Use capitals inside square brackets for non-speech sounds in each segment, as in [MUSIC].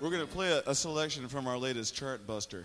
We're going to play a, a selection from our latest chart buster.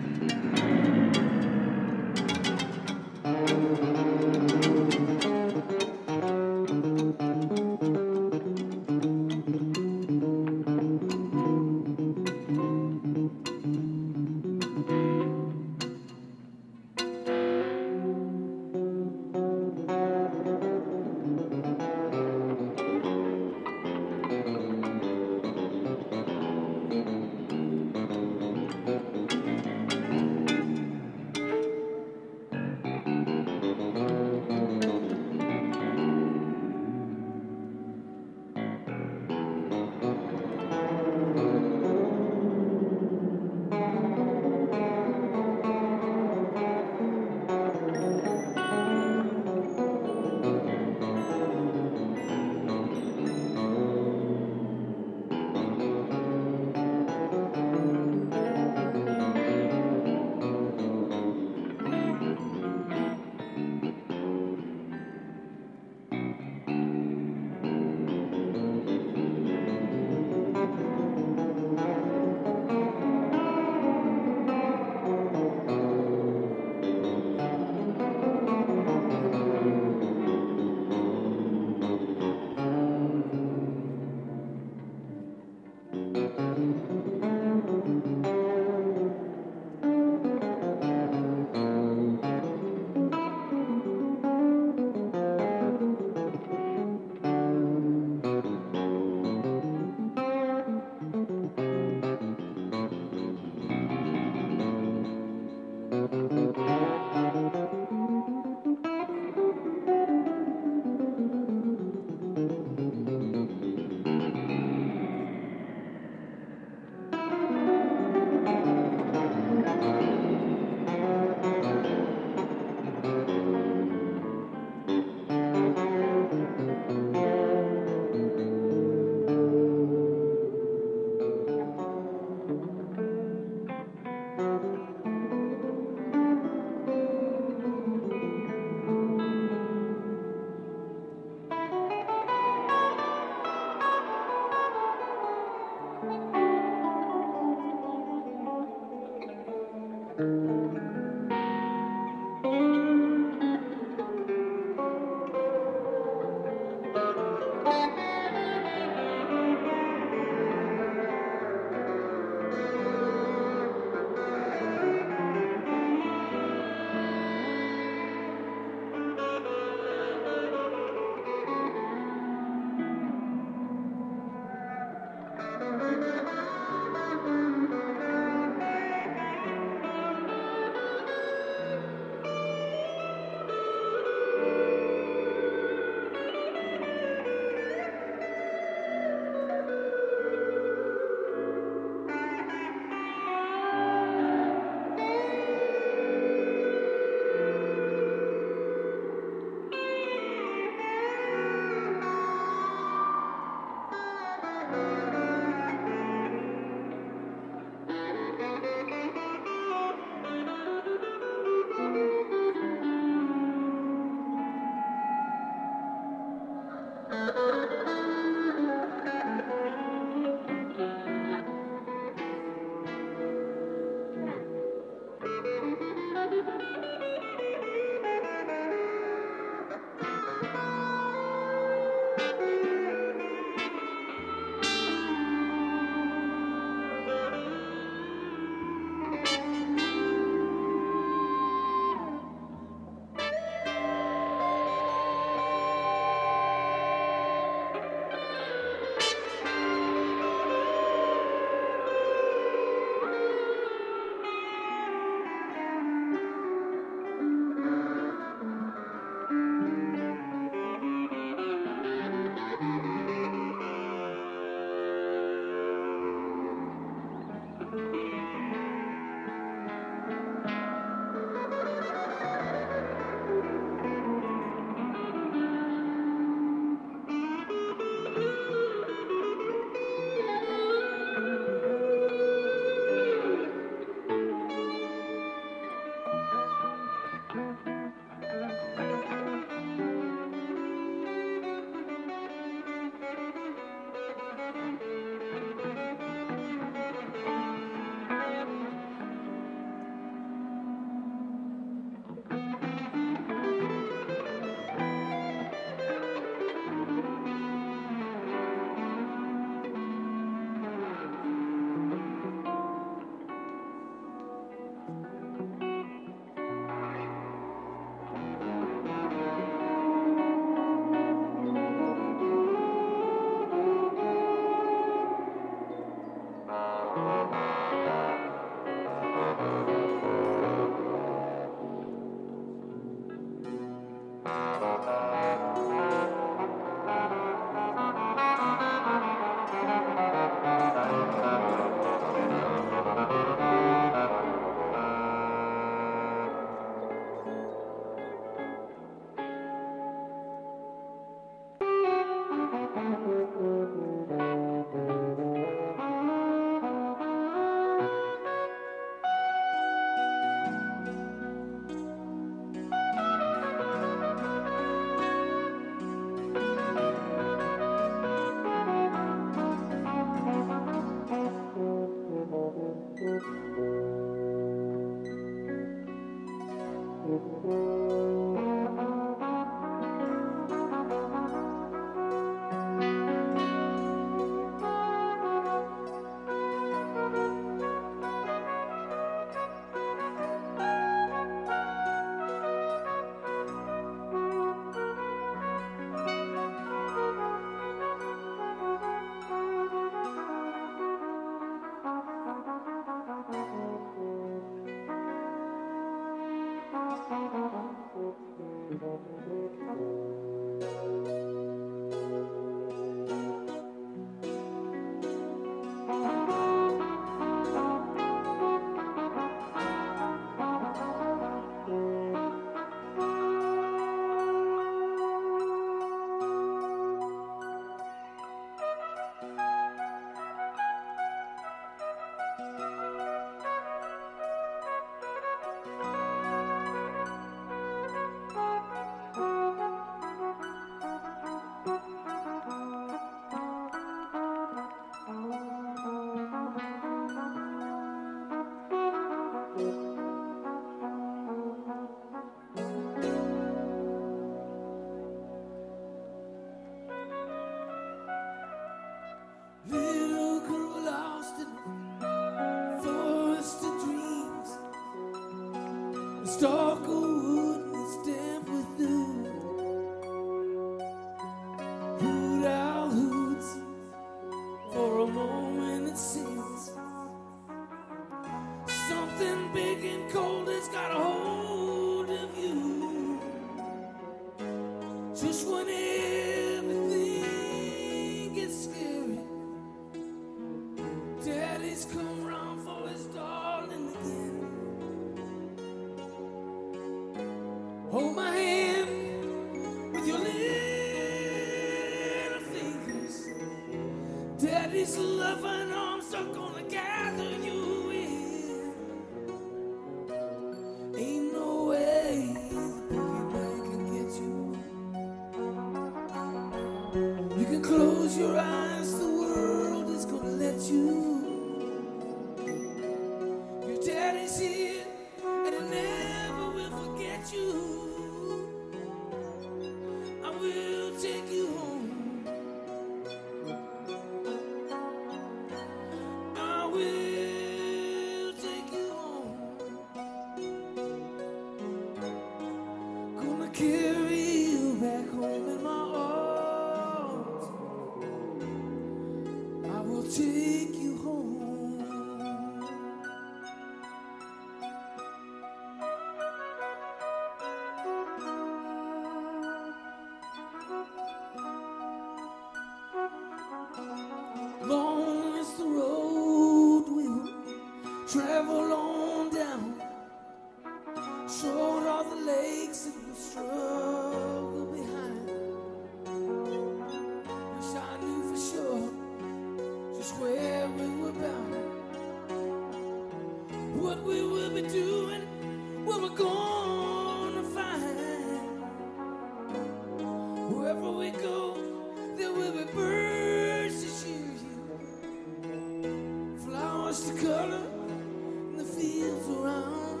in the fields around.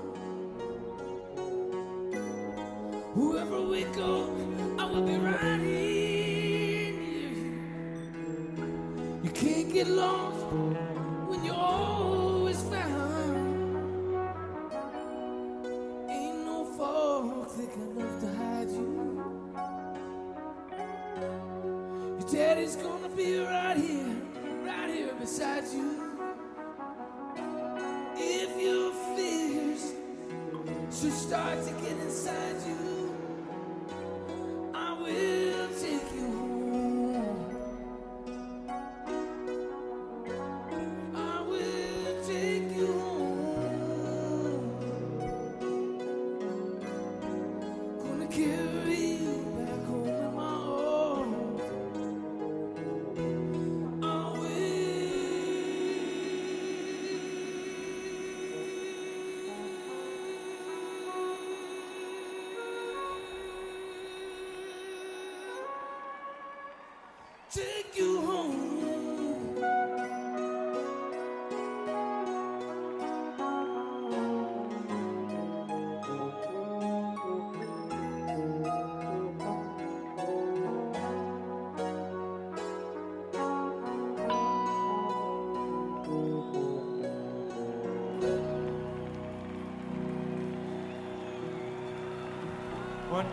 Wherever we go, I will be right here. You can't get lost should start to get inside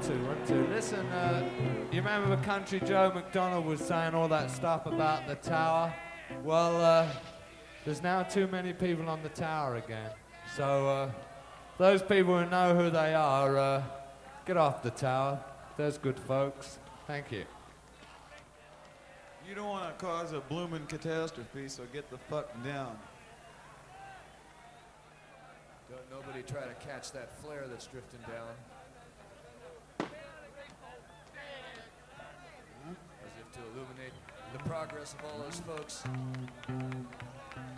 two, one, two. Listen, uh, you remember the country Joe McDonald was saying all that stuff about the tower? Well, uh, there's now too many people on the tower again. So, uh, those people who know who they are, uh, get off the tower. There's good folks. Thank you. You don't want to cause a blooming catastrophe, so get the fuck down. Don't nobody try to catch that flare that's drifting down. As if to illuminate the progress of all those folks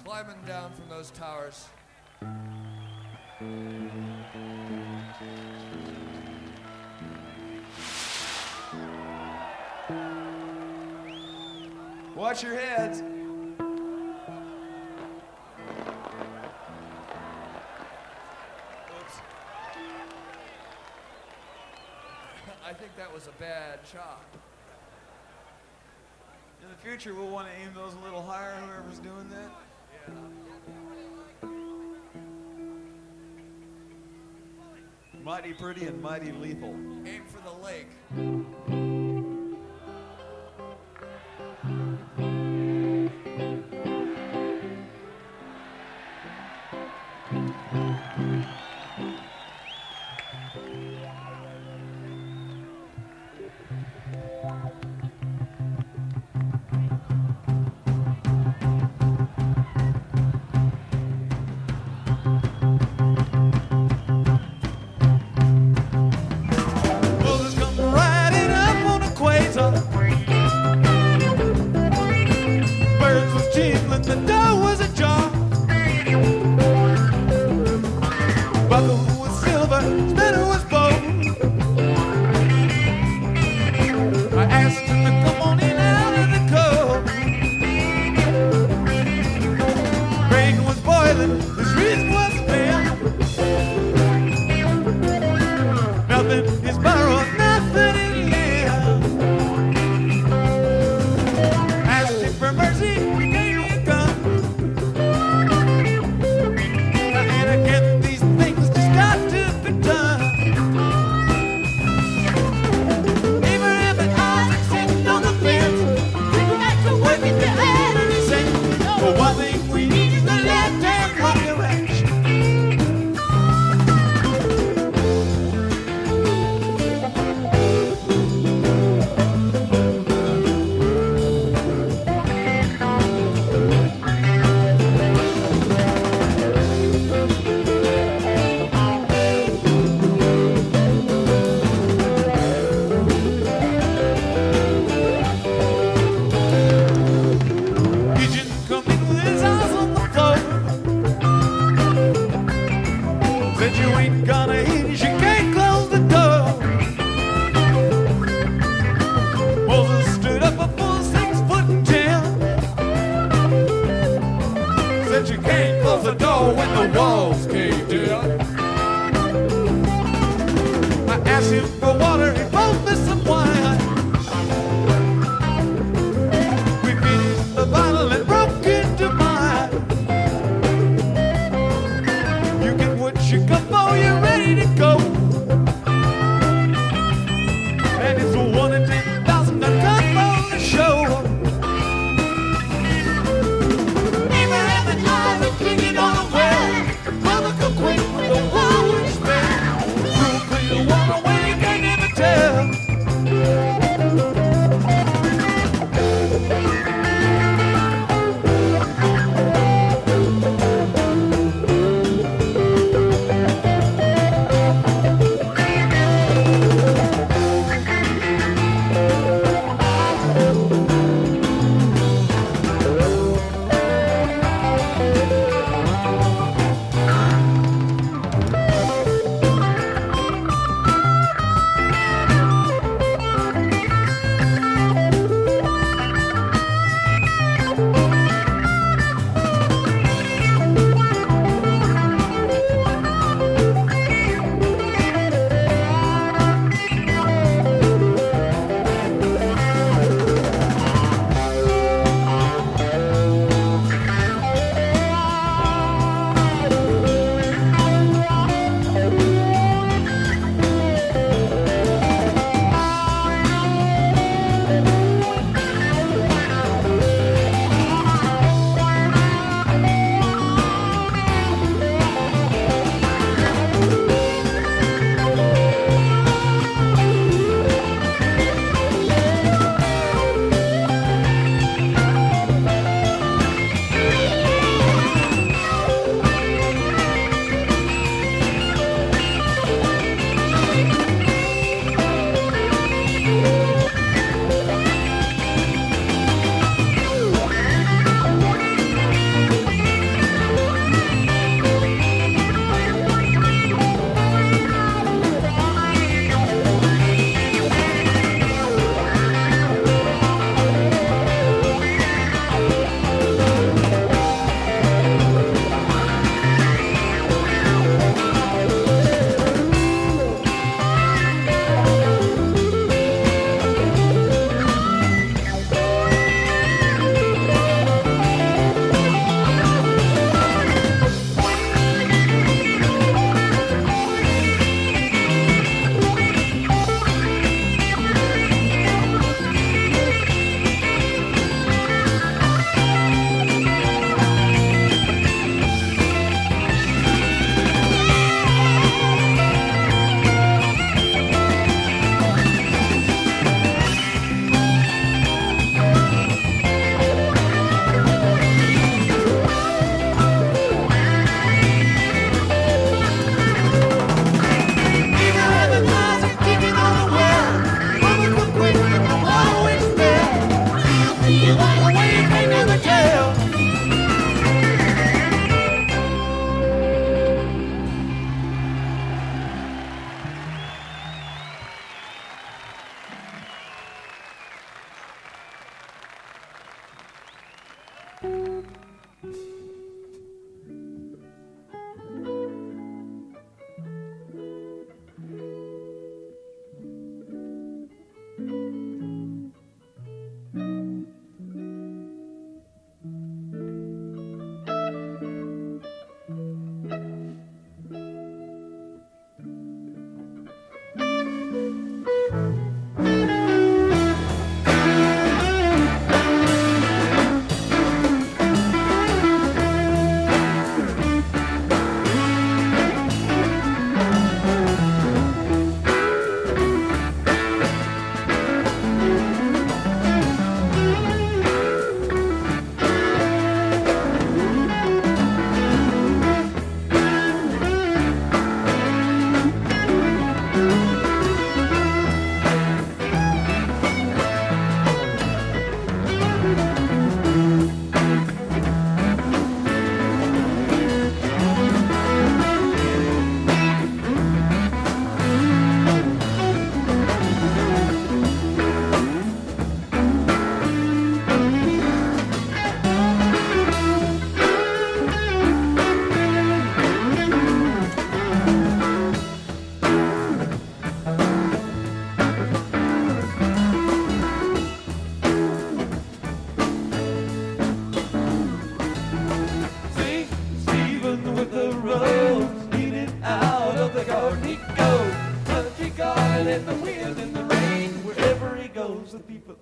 climbing down from those towers. Watch your heads. Oops. [LAUGHS] I think that was a bad shot. Future, we'll want to aim those a little higher, whoever's doing that. Mighty pretty and mighty lethal. Aim for the lake.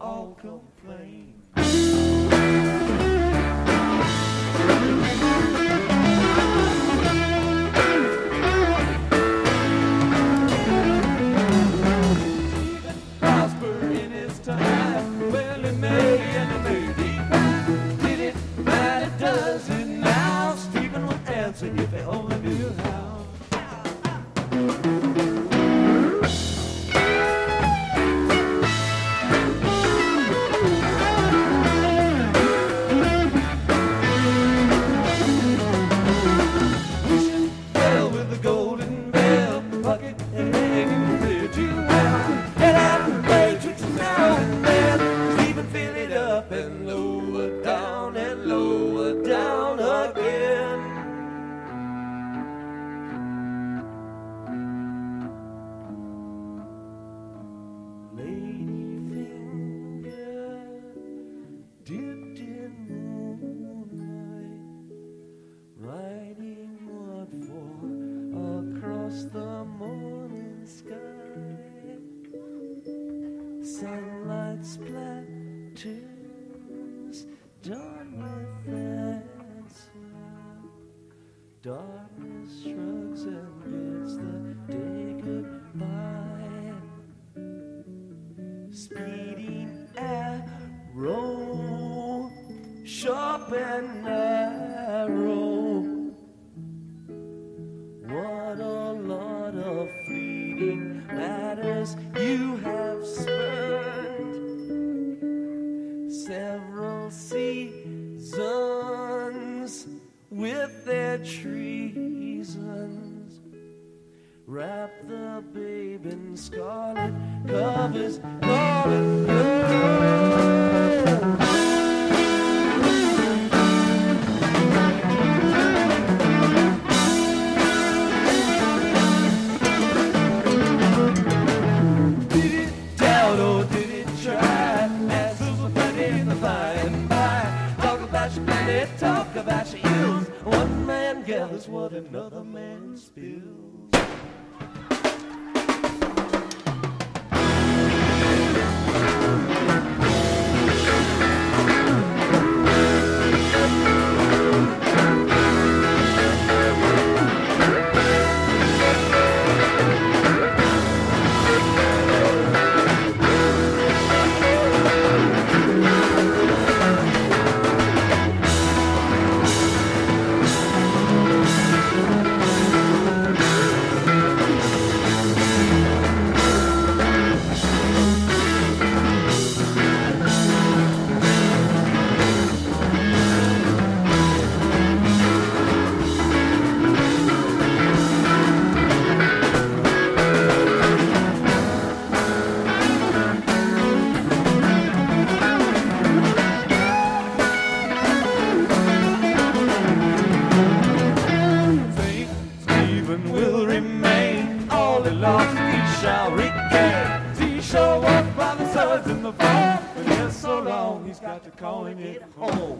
all complain. darkness shrugs and bids the day goodbye. Speeding arrow, sharp and narrow. What a lot of fleeting matters you have spent Several seasons with their treasons. Wrap the babe in scarlet covers, call. gathers what another man spills. so long, he's got to calling it home.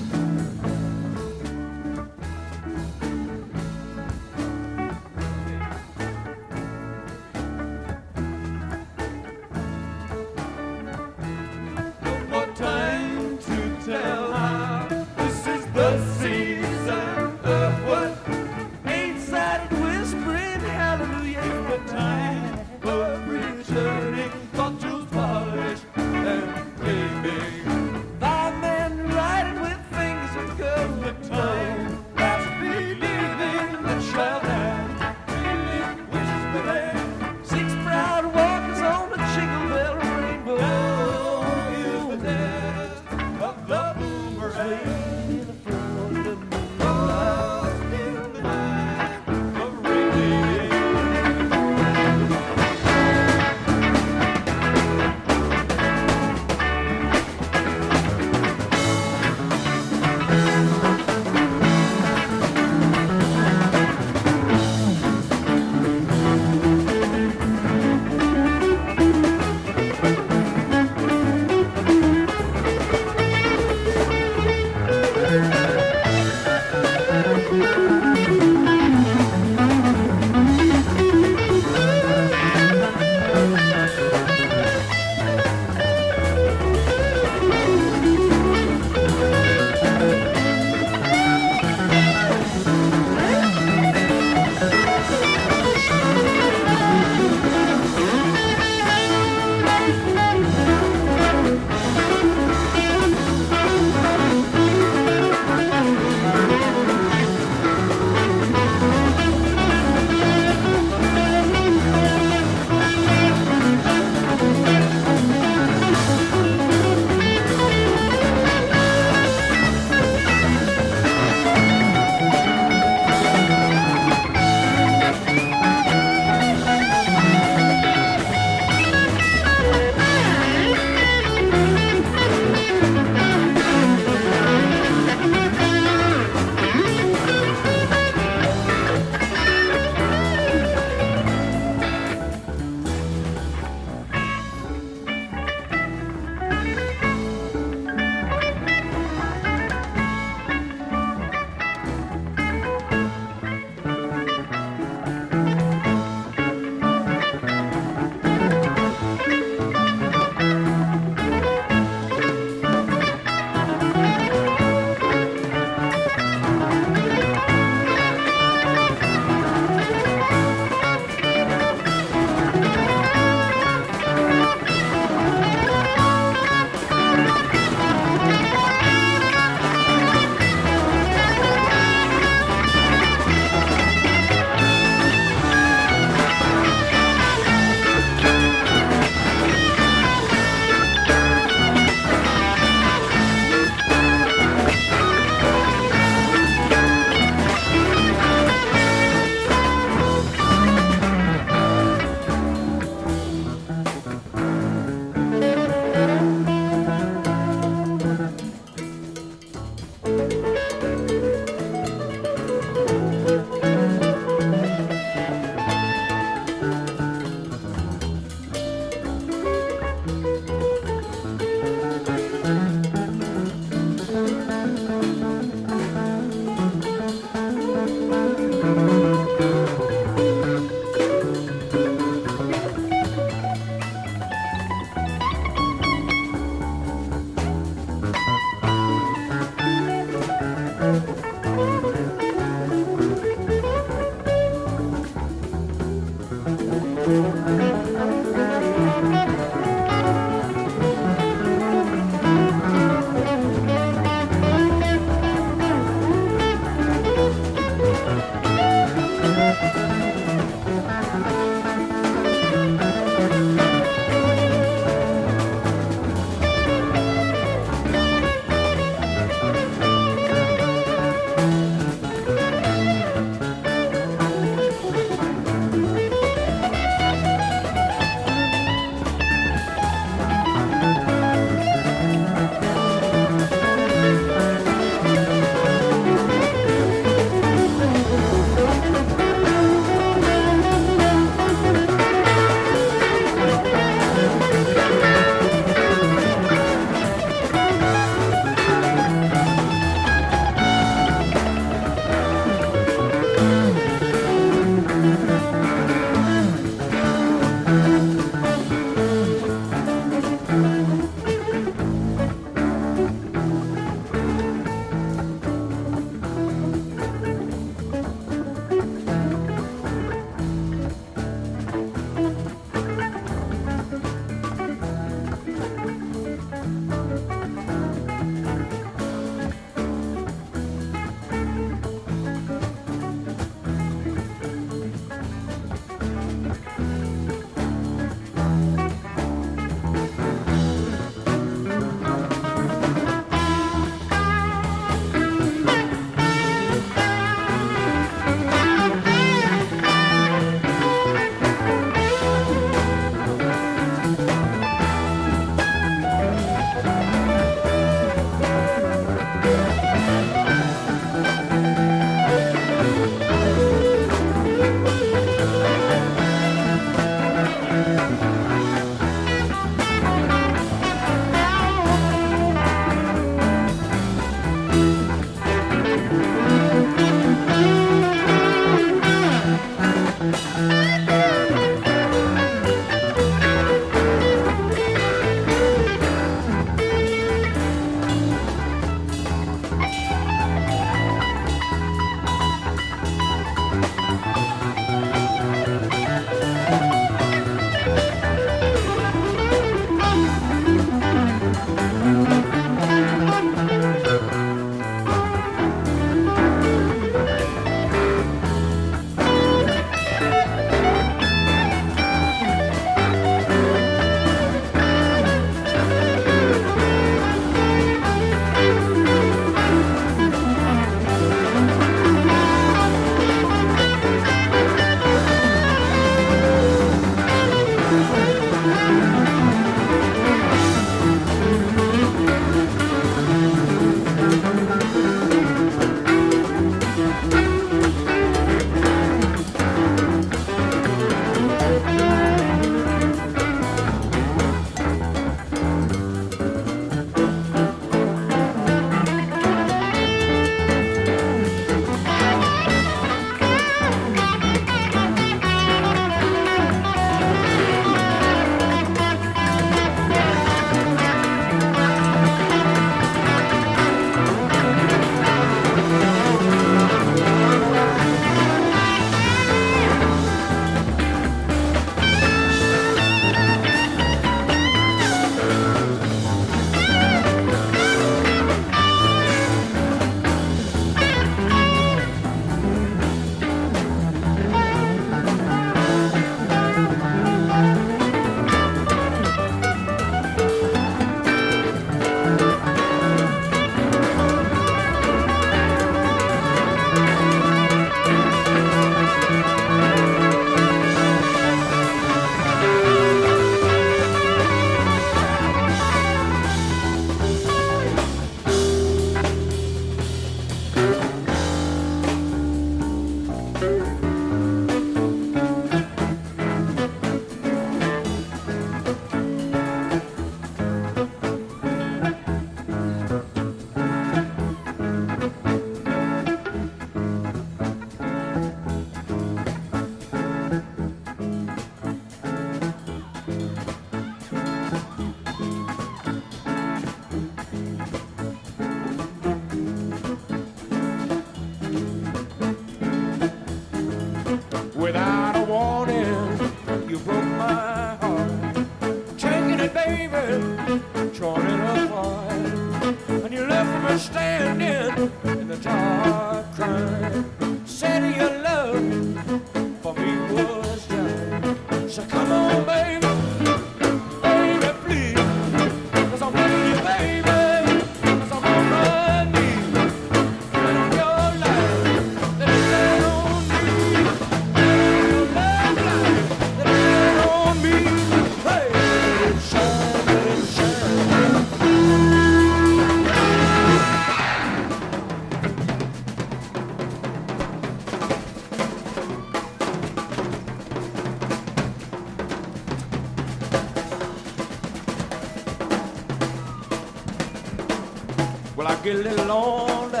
Well, I get a little lonely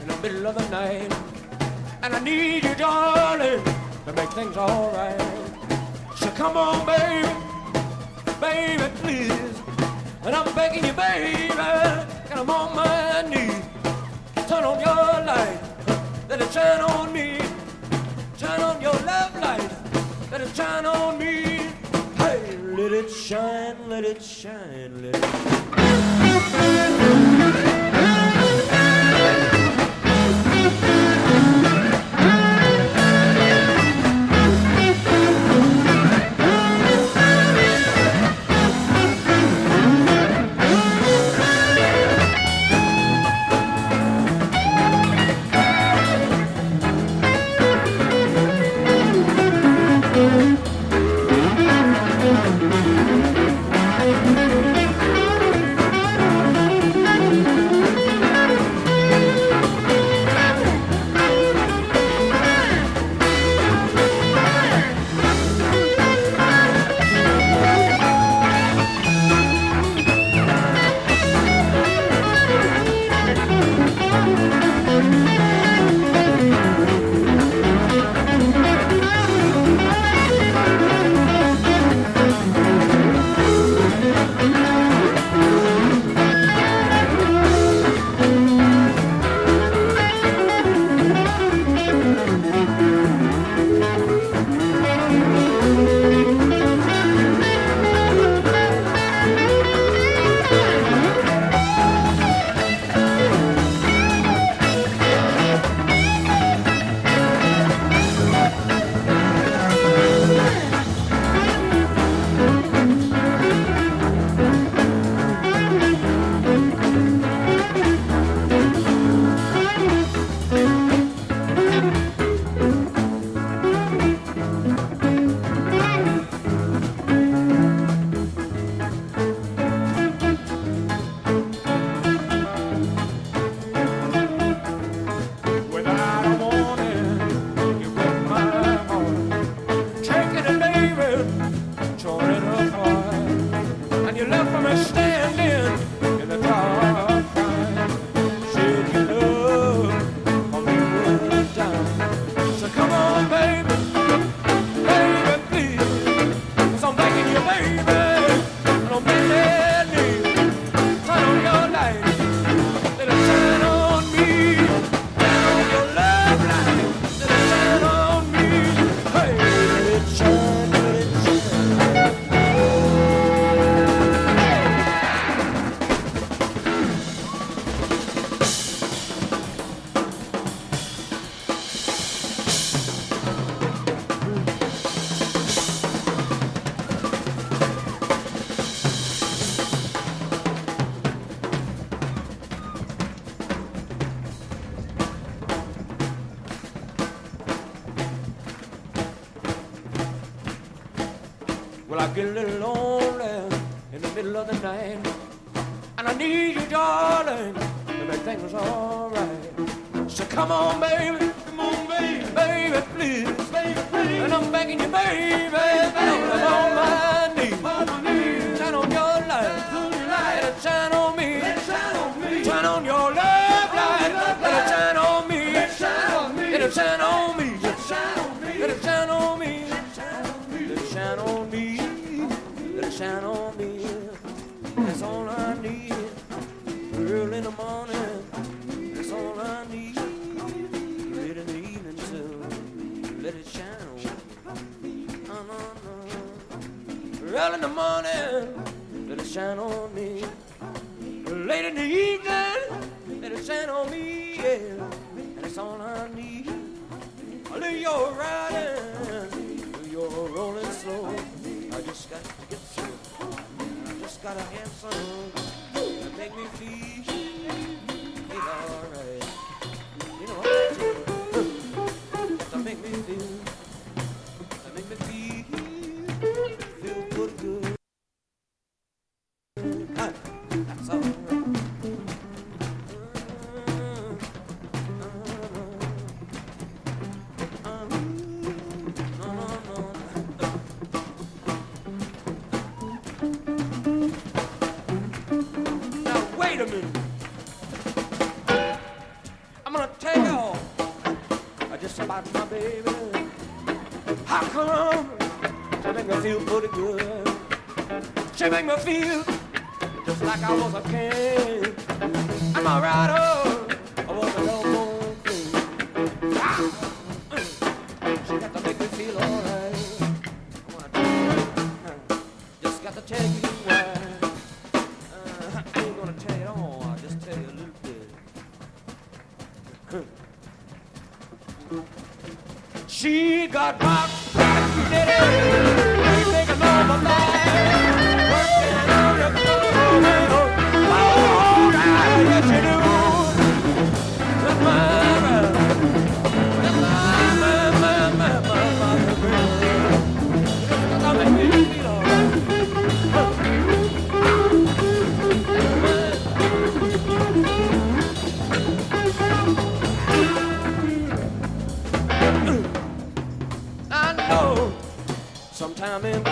in the middle of the night. And I need you, darling, to make things alright. So come on, baby, baby, please. And I'm begging you, baby, and I'm on my knees. Turn on your light, let it shine on me. Turn on your love light, let it shine on me. Hey, let it shine, let it shine, let it shine. Feel just like I was a king. I'm a rider. I was a double king. Ah. She got to make me feel alright. Uh, Just got to tell you why. Uh, I ain't gonna tell you all. I'll just tell you a little bit. She got my coming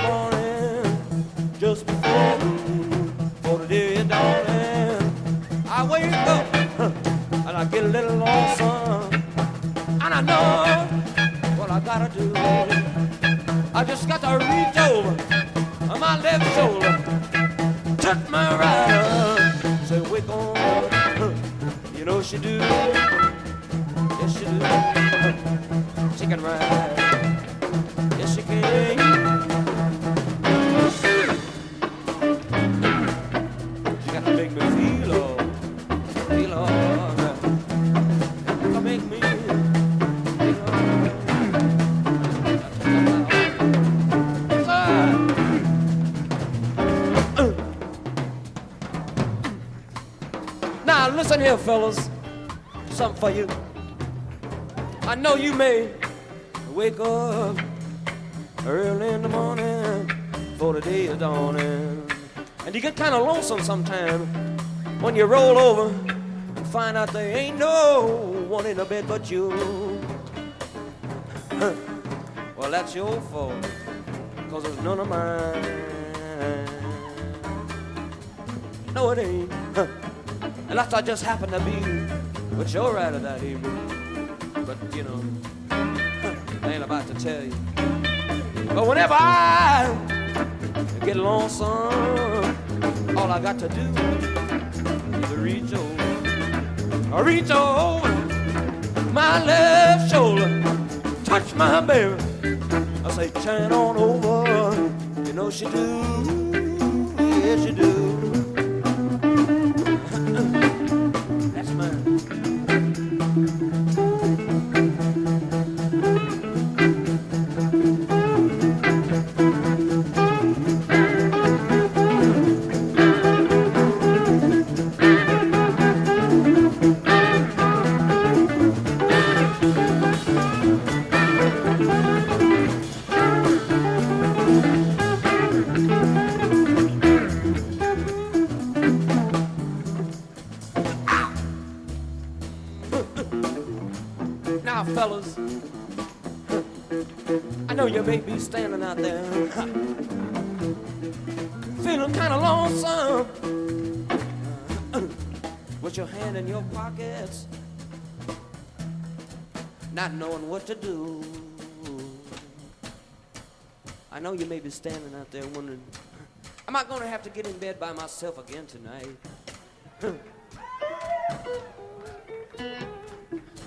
kind of lonesome sometimes when you roll over and find out there ain't no one in the bed but you. well, that's your fault, cause it's none of mine. No, it ain't. Unless I just happen to be with your rider that evening. But, you know, I ain't about to tell you. But whenever I get lonesome, all I got to do is reach over. Reach over my left shoulder, touch my baby. I say, turn on over. You know she do, yes she do. Standing out there wondering, am I going to have to get in bed by myself again tonight?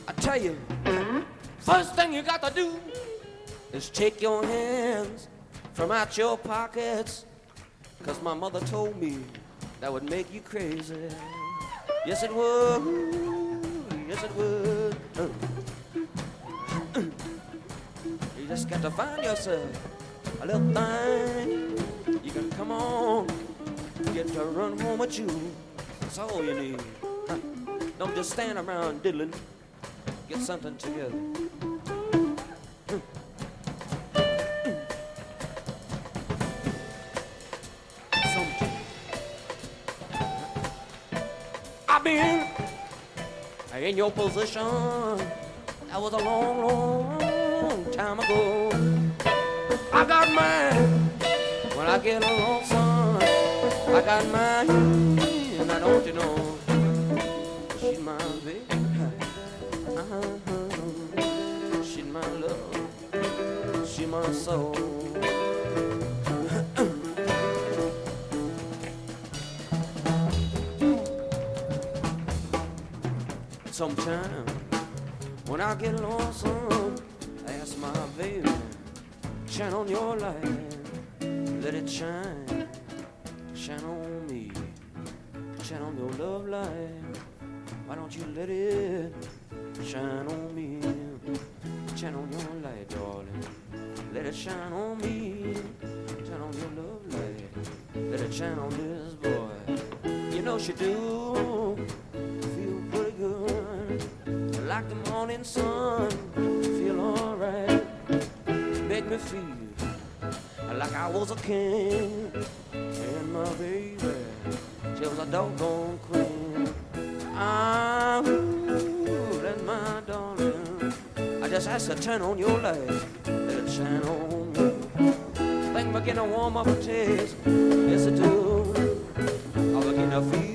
I tell you, first thing you got to do is take your hands from out your pockets Cause my mother told me that would make you crazy. Yes, it would. Yes, it would. You just got to find yourself a little thing. You can come on, get to run home with you. That's all you need. Huh. Don't just stand around diddling. Get something together. Something. I've been in your position. That was a long, long time ago. I got mine when I get along, son. I got mine, and I don't you know she's my baby. Uh-huh. She's my love. She's my soul. [CLEARS THROAT] Sometime when I get lonesome, I ask my baby, shine on your light, let it shine, shine on me, shine on your love light. Why don't you let it shine on me, shine on your light, darling. Let it shine on me, shine on your love light. Let it shine on this boy. You know she do feel pretty good, like the morning sun. Feel like I was a king, and my baby she was a doggone queen. Ah, ooh, that's my darling. I just ask her turn on your light, let it shine on me. Think we're getting warm up a taste, yes it do. I begin to feel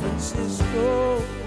Francisco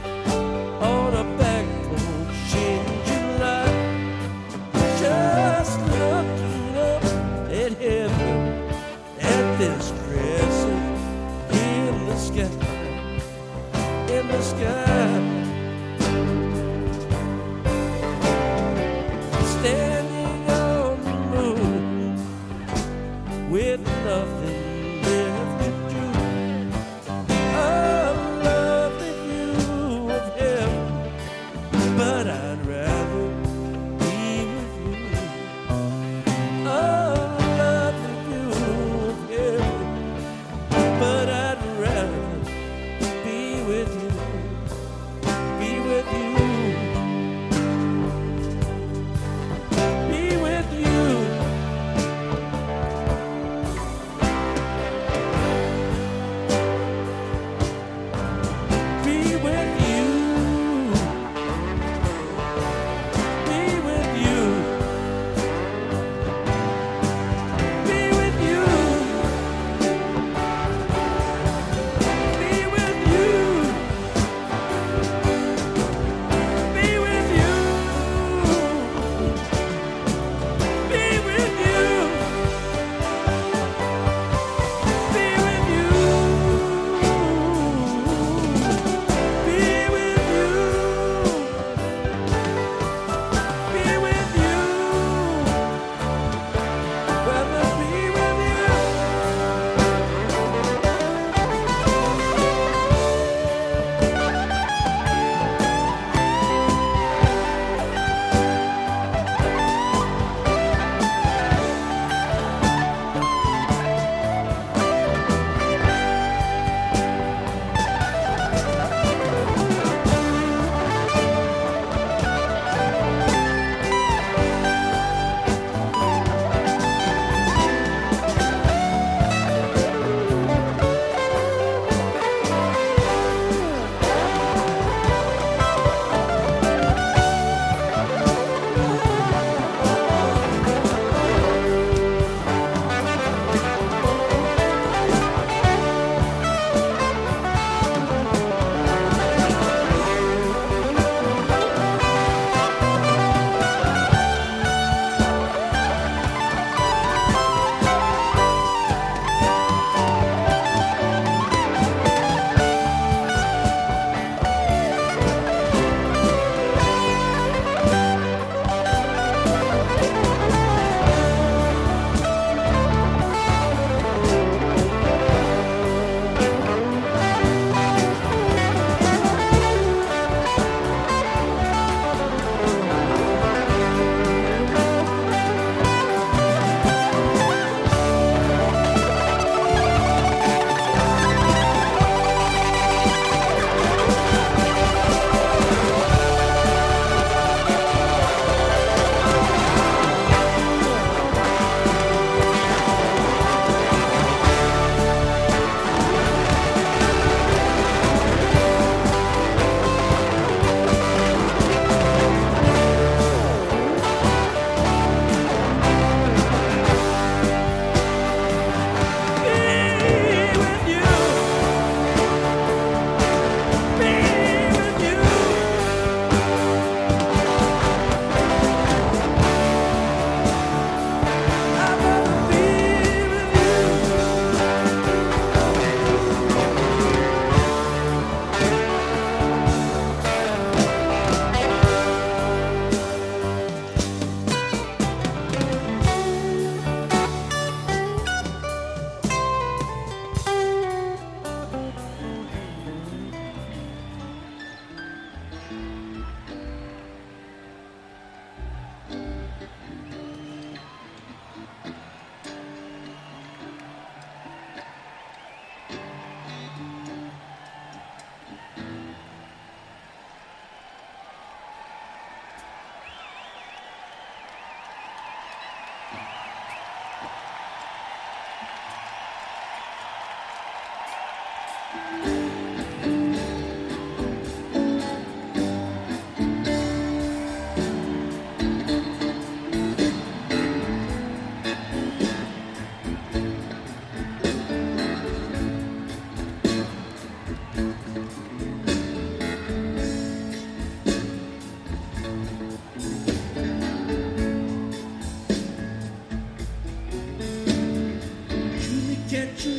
catch a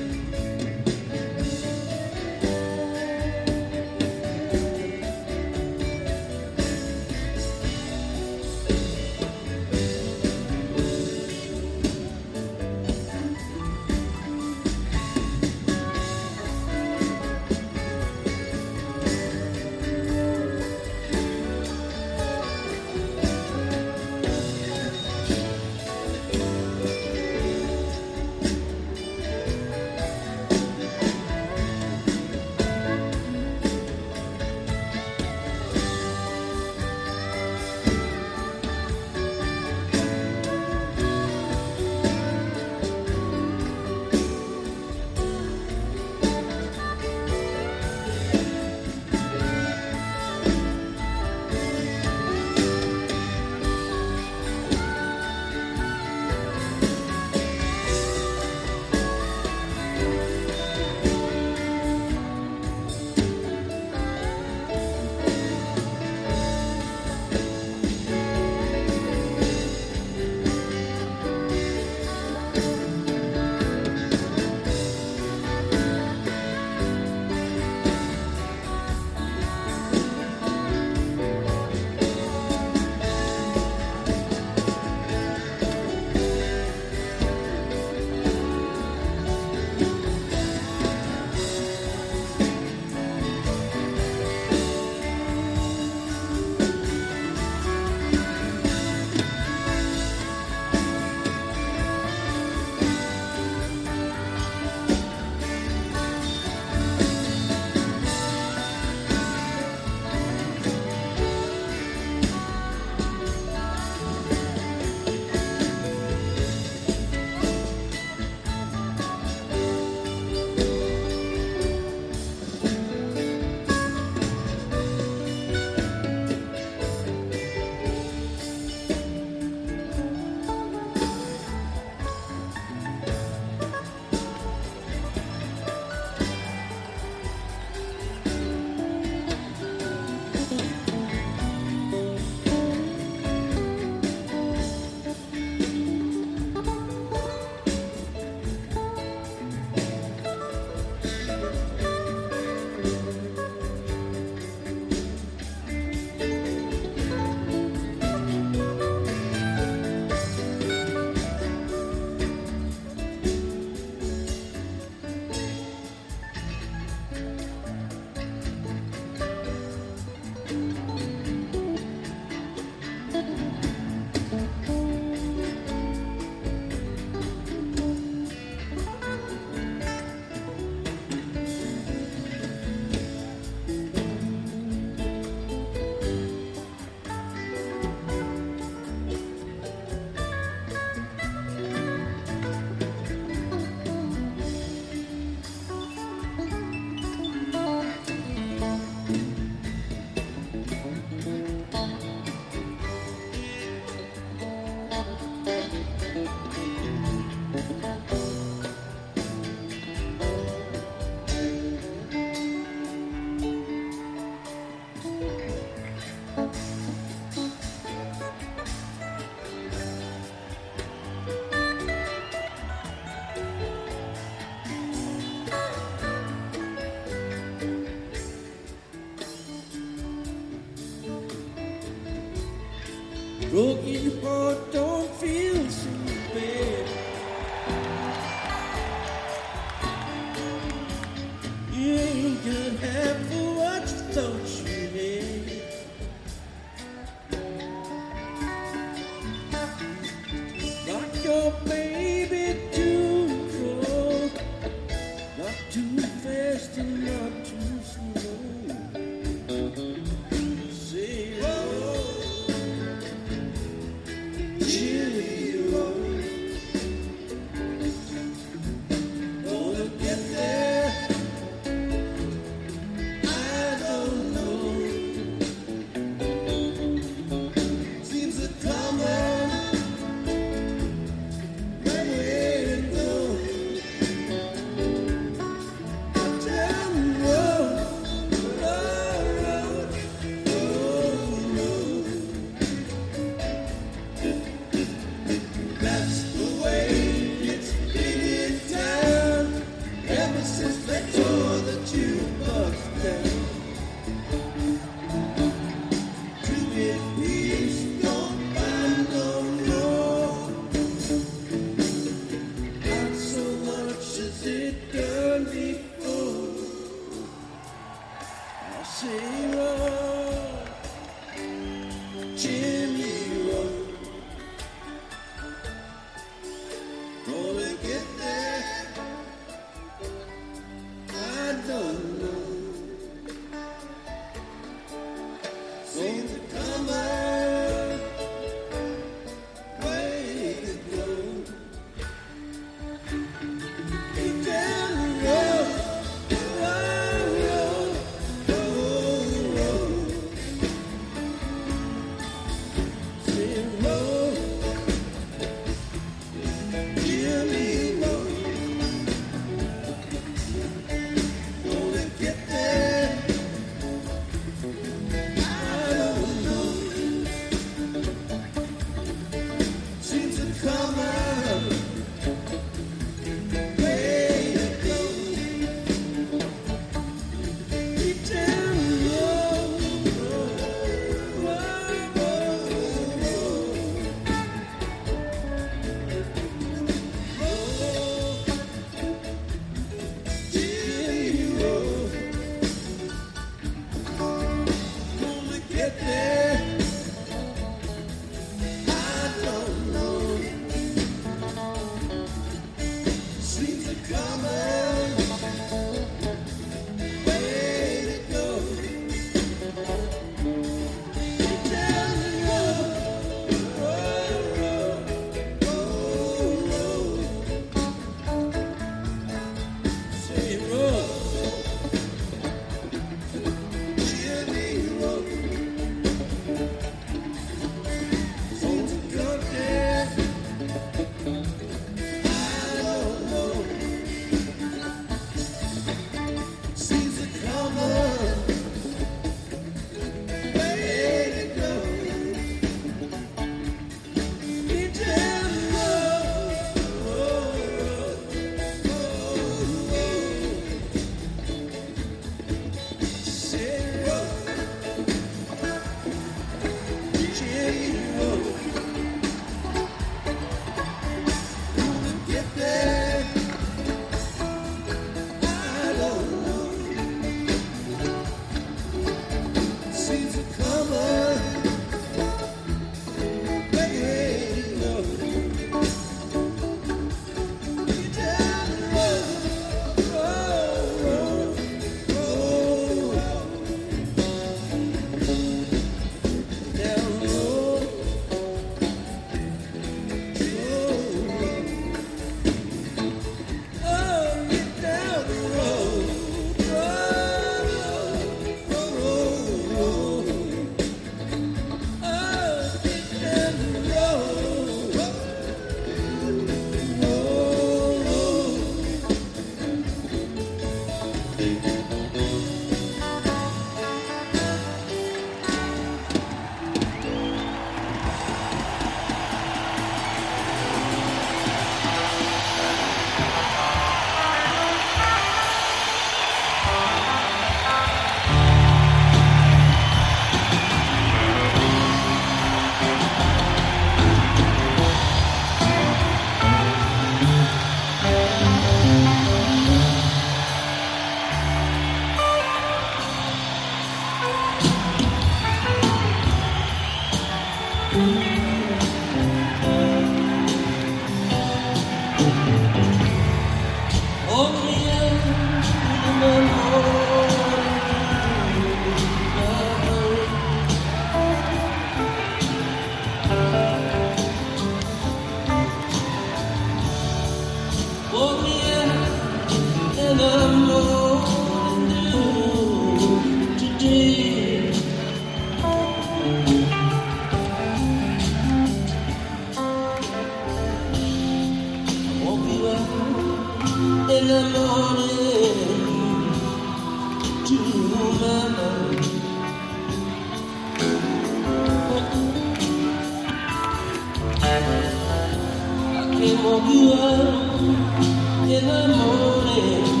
You. Out in the morning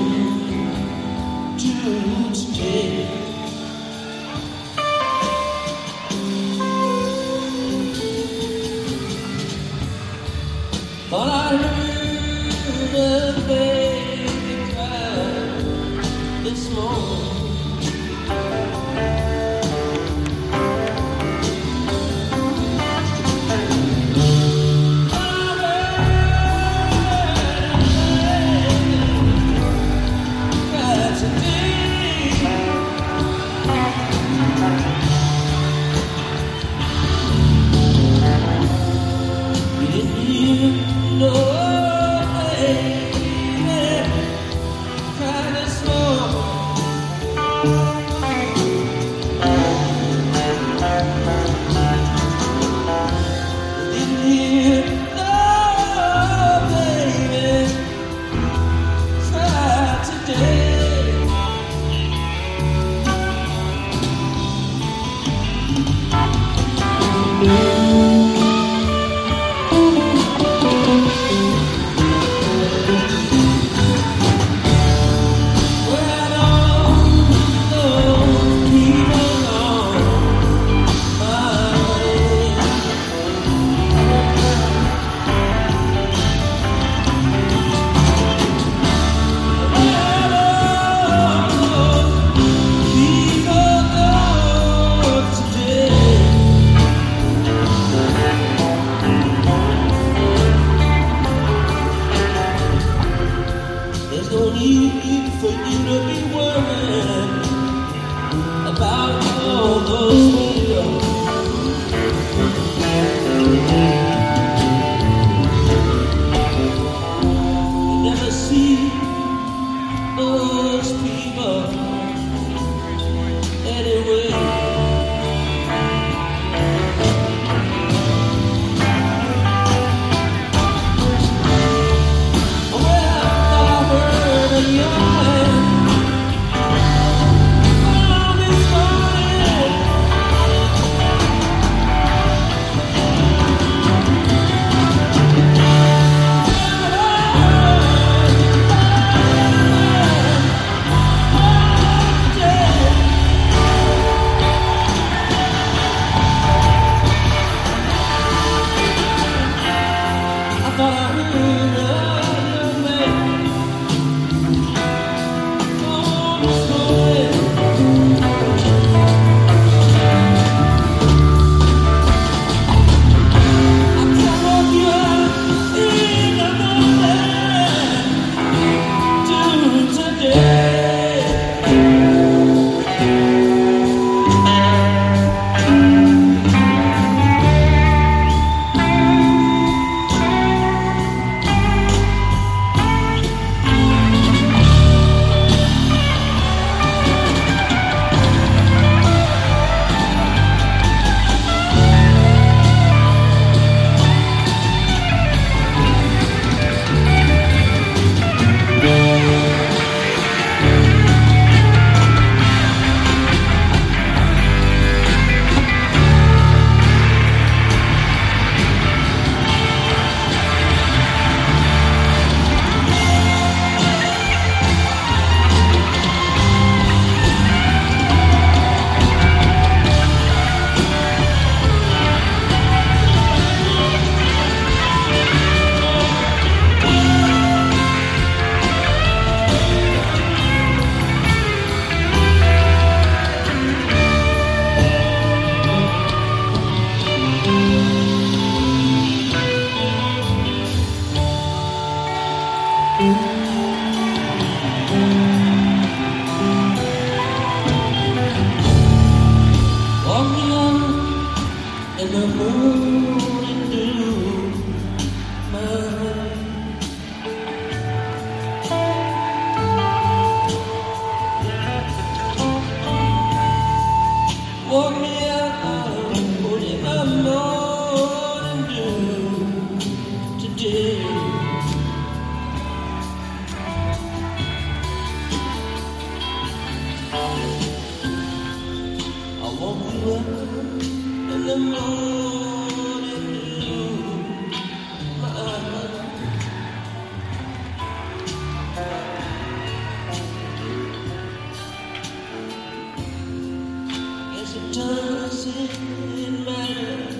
Doesn't matter.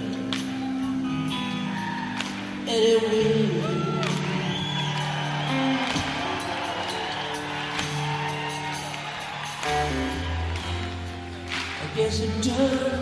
I guess it doesn't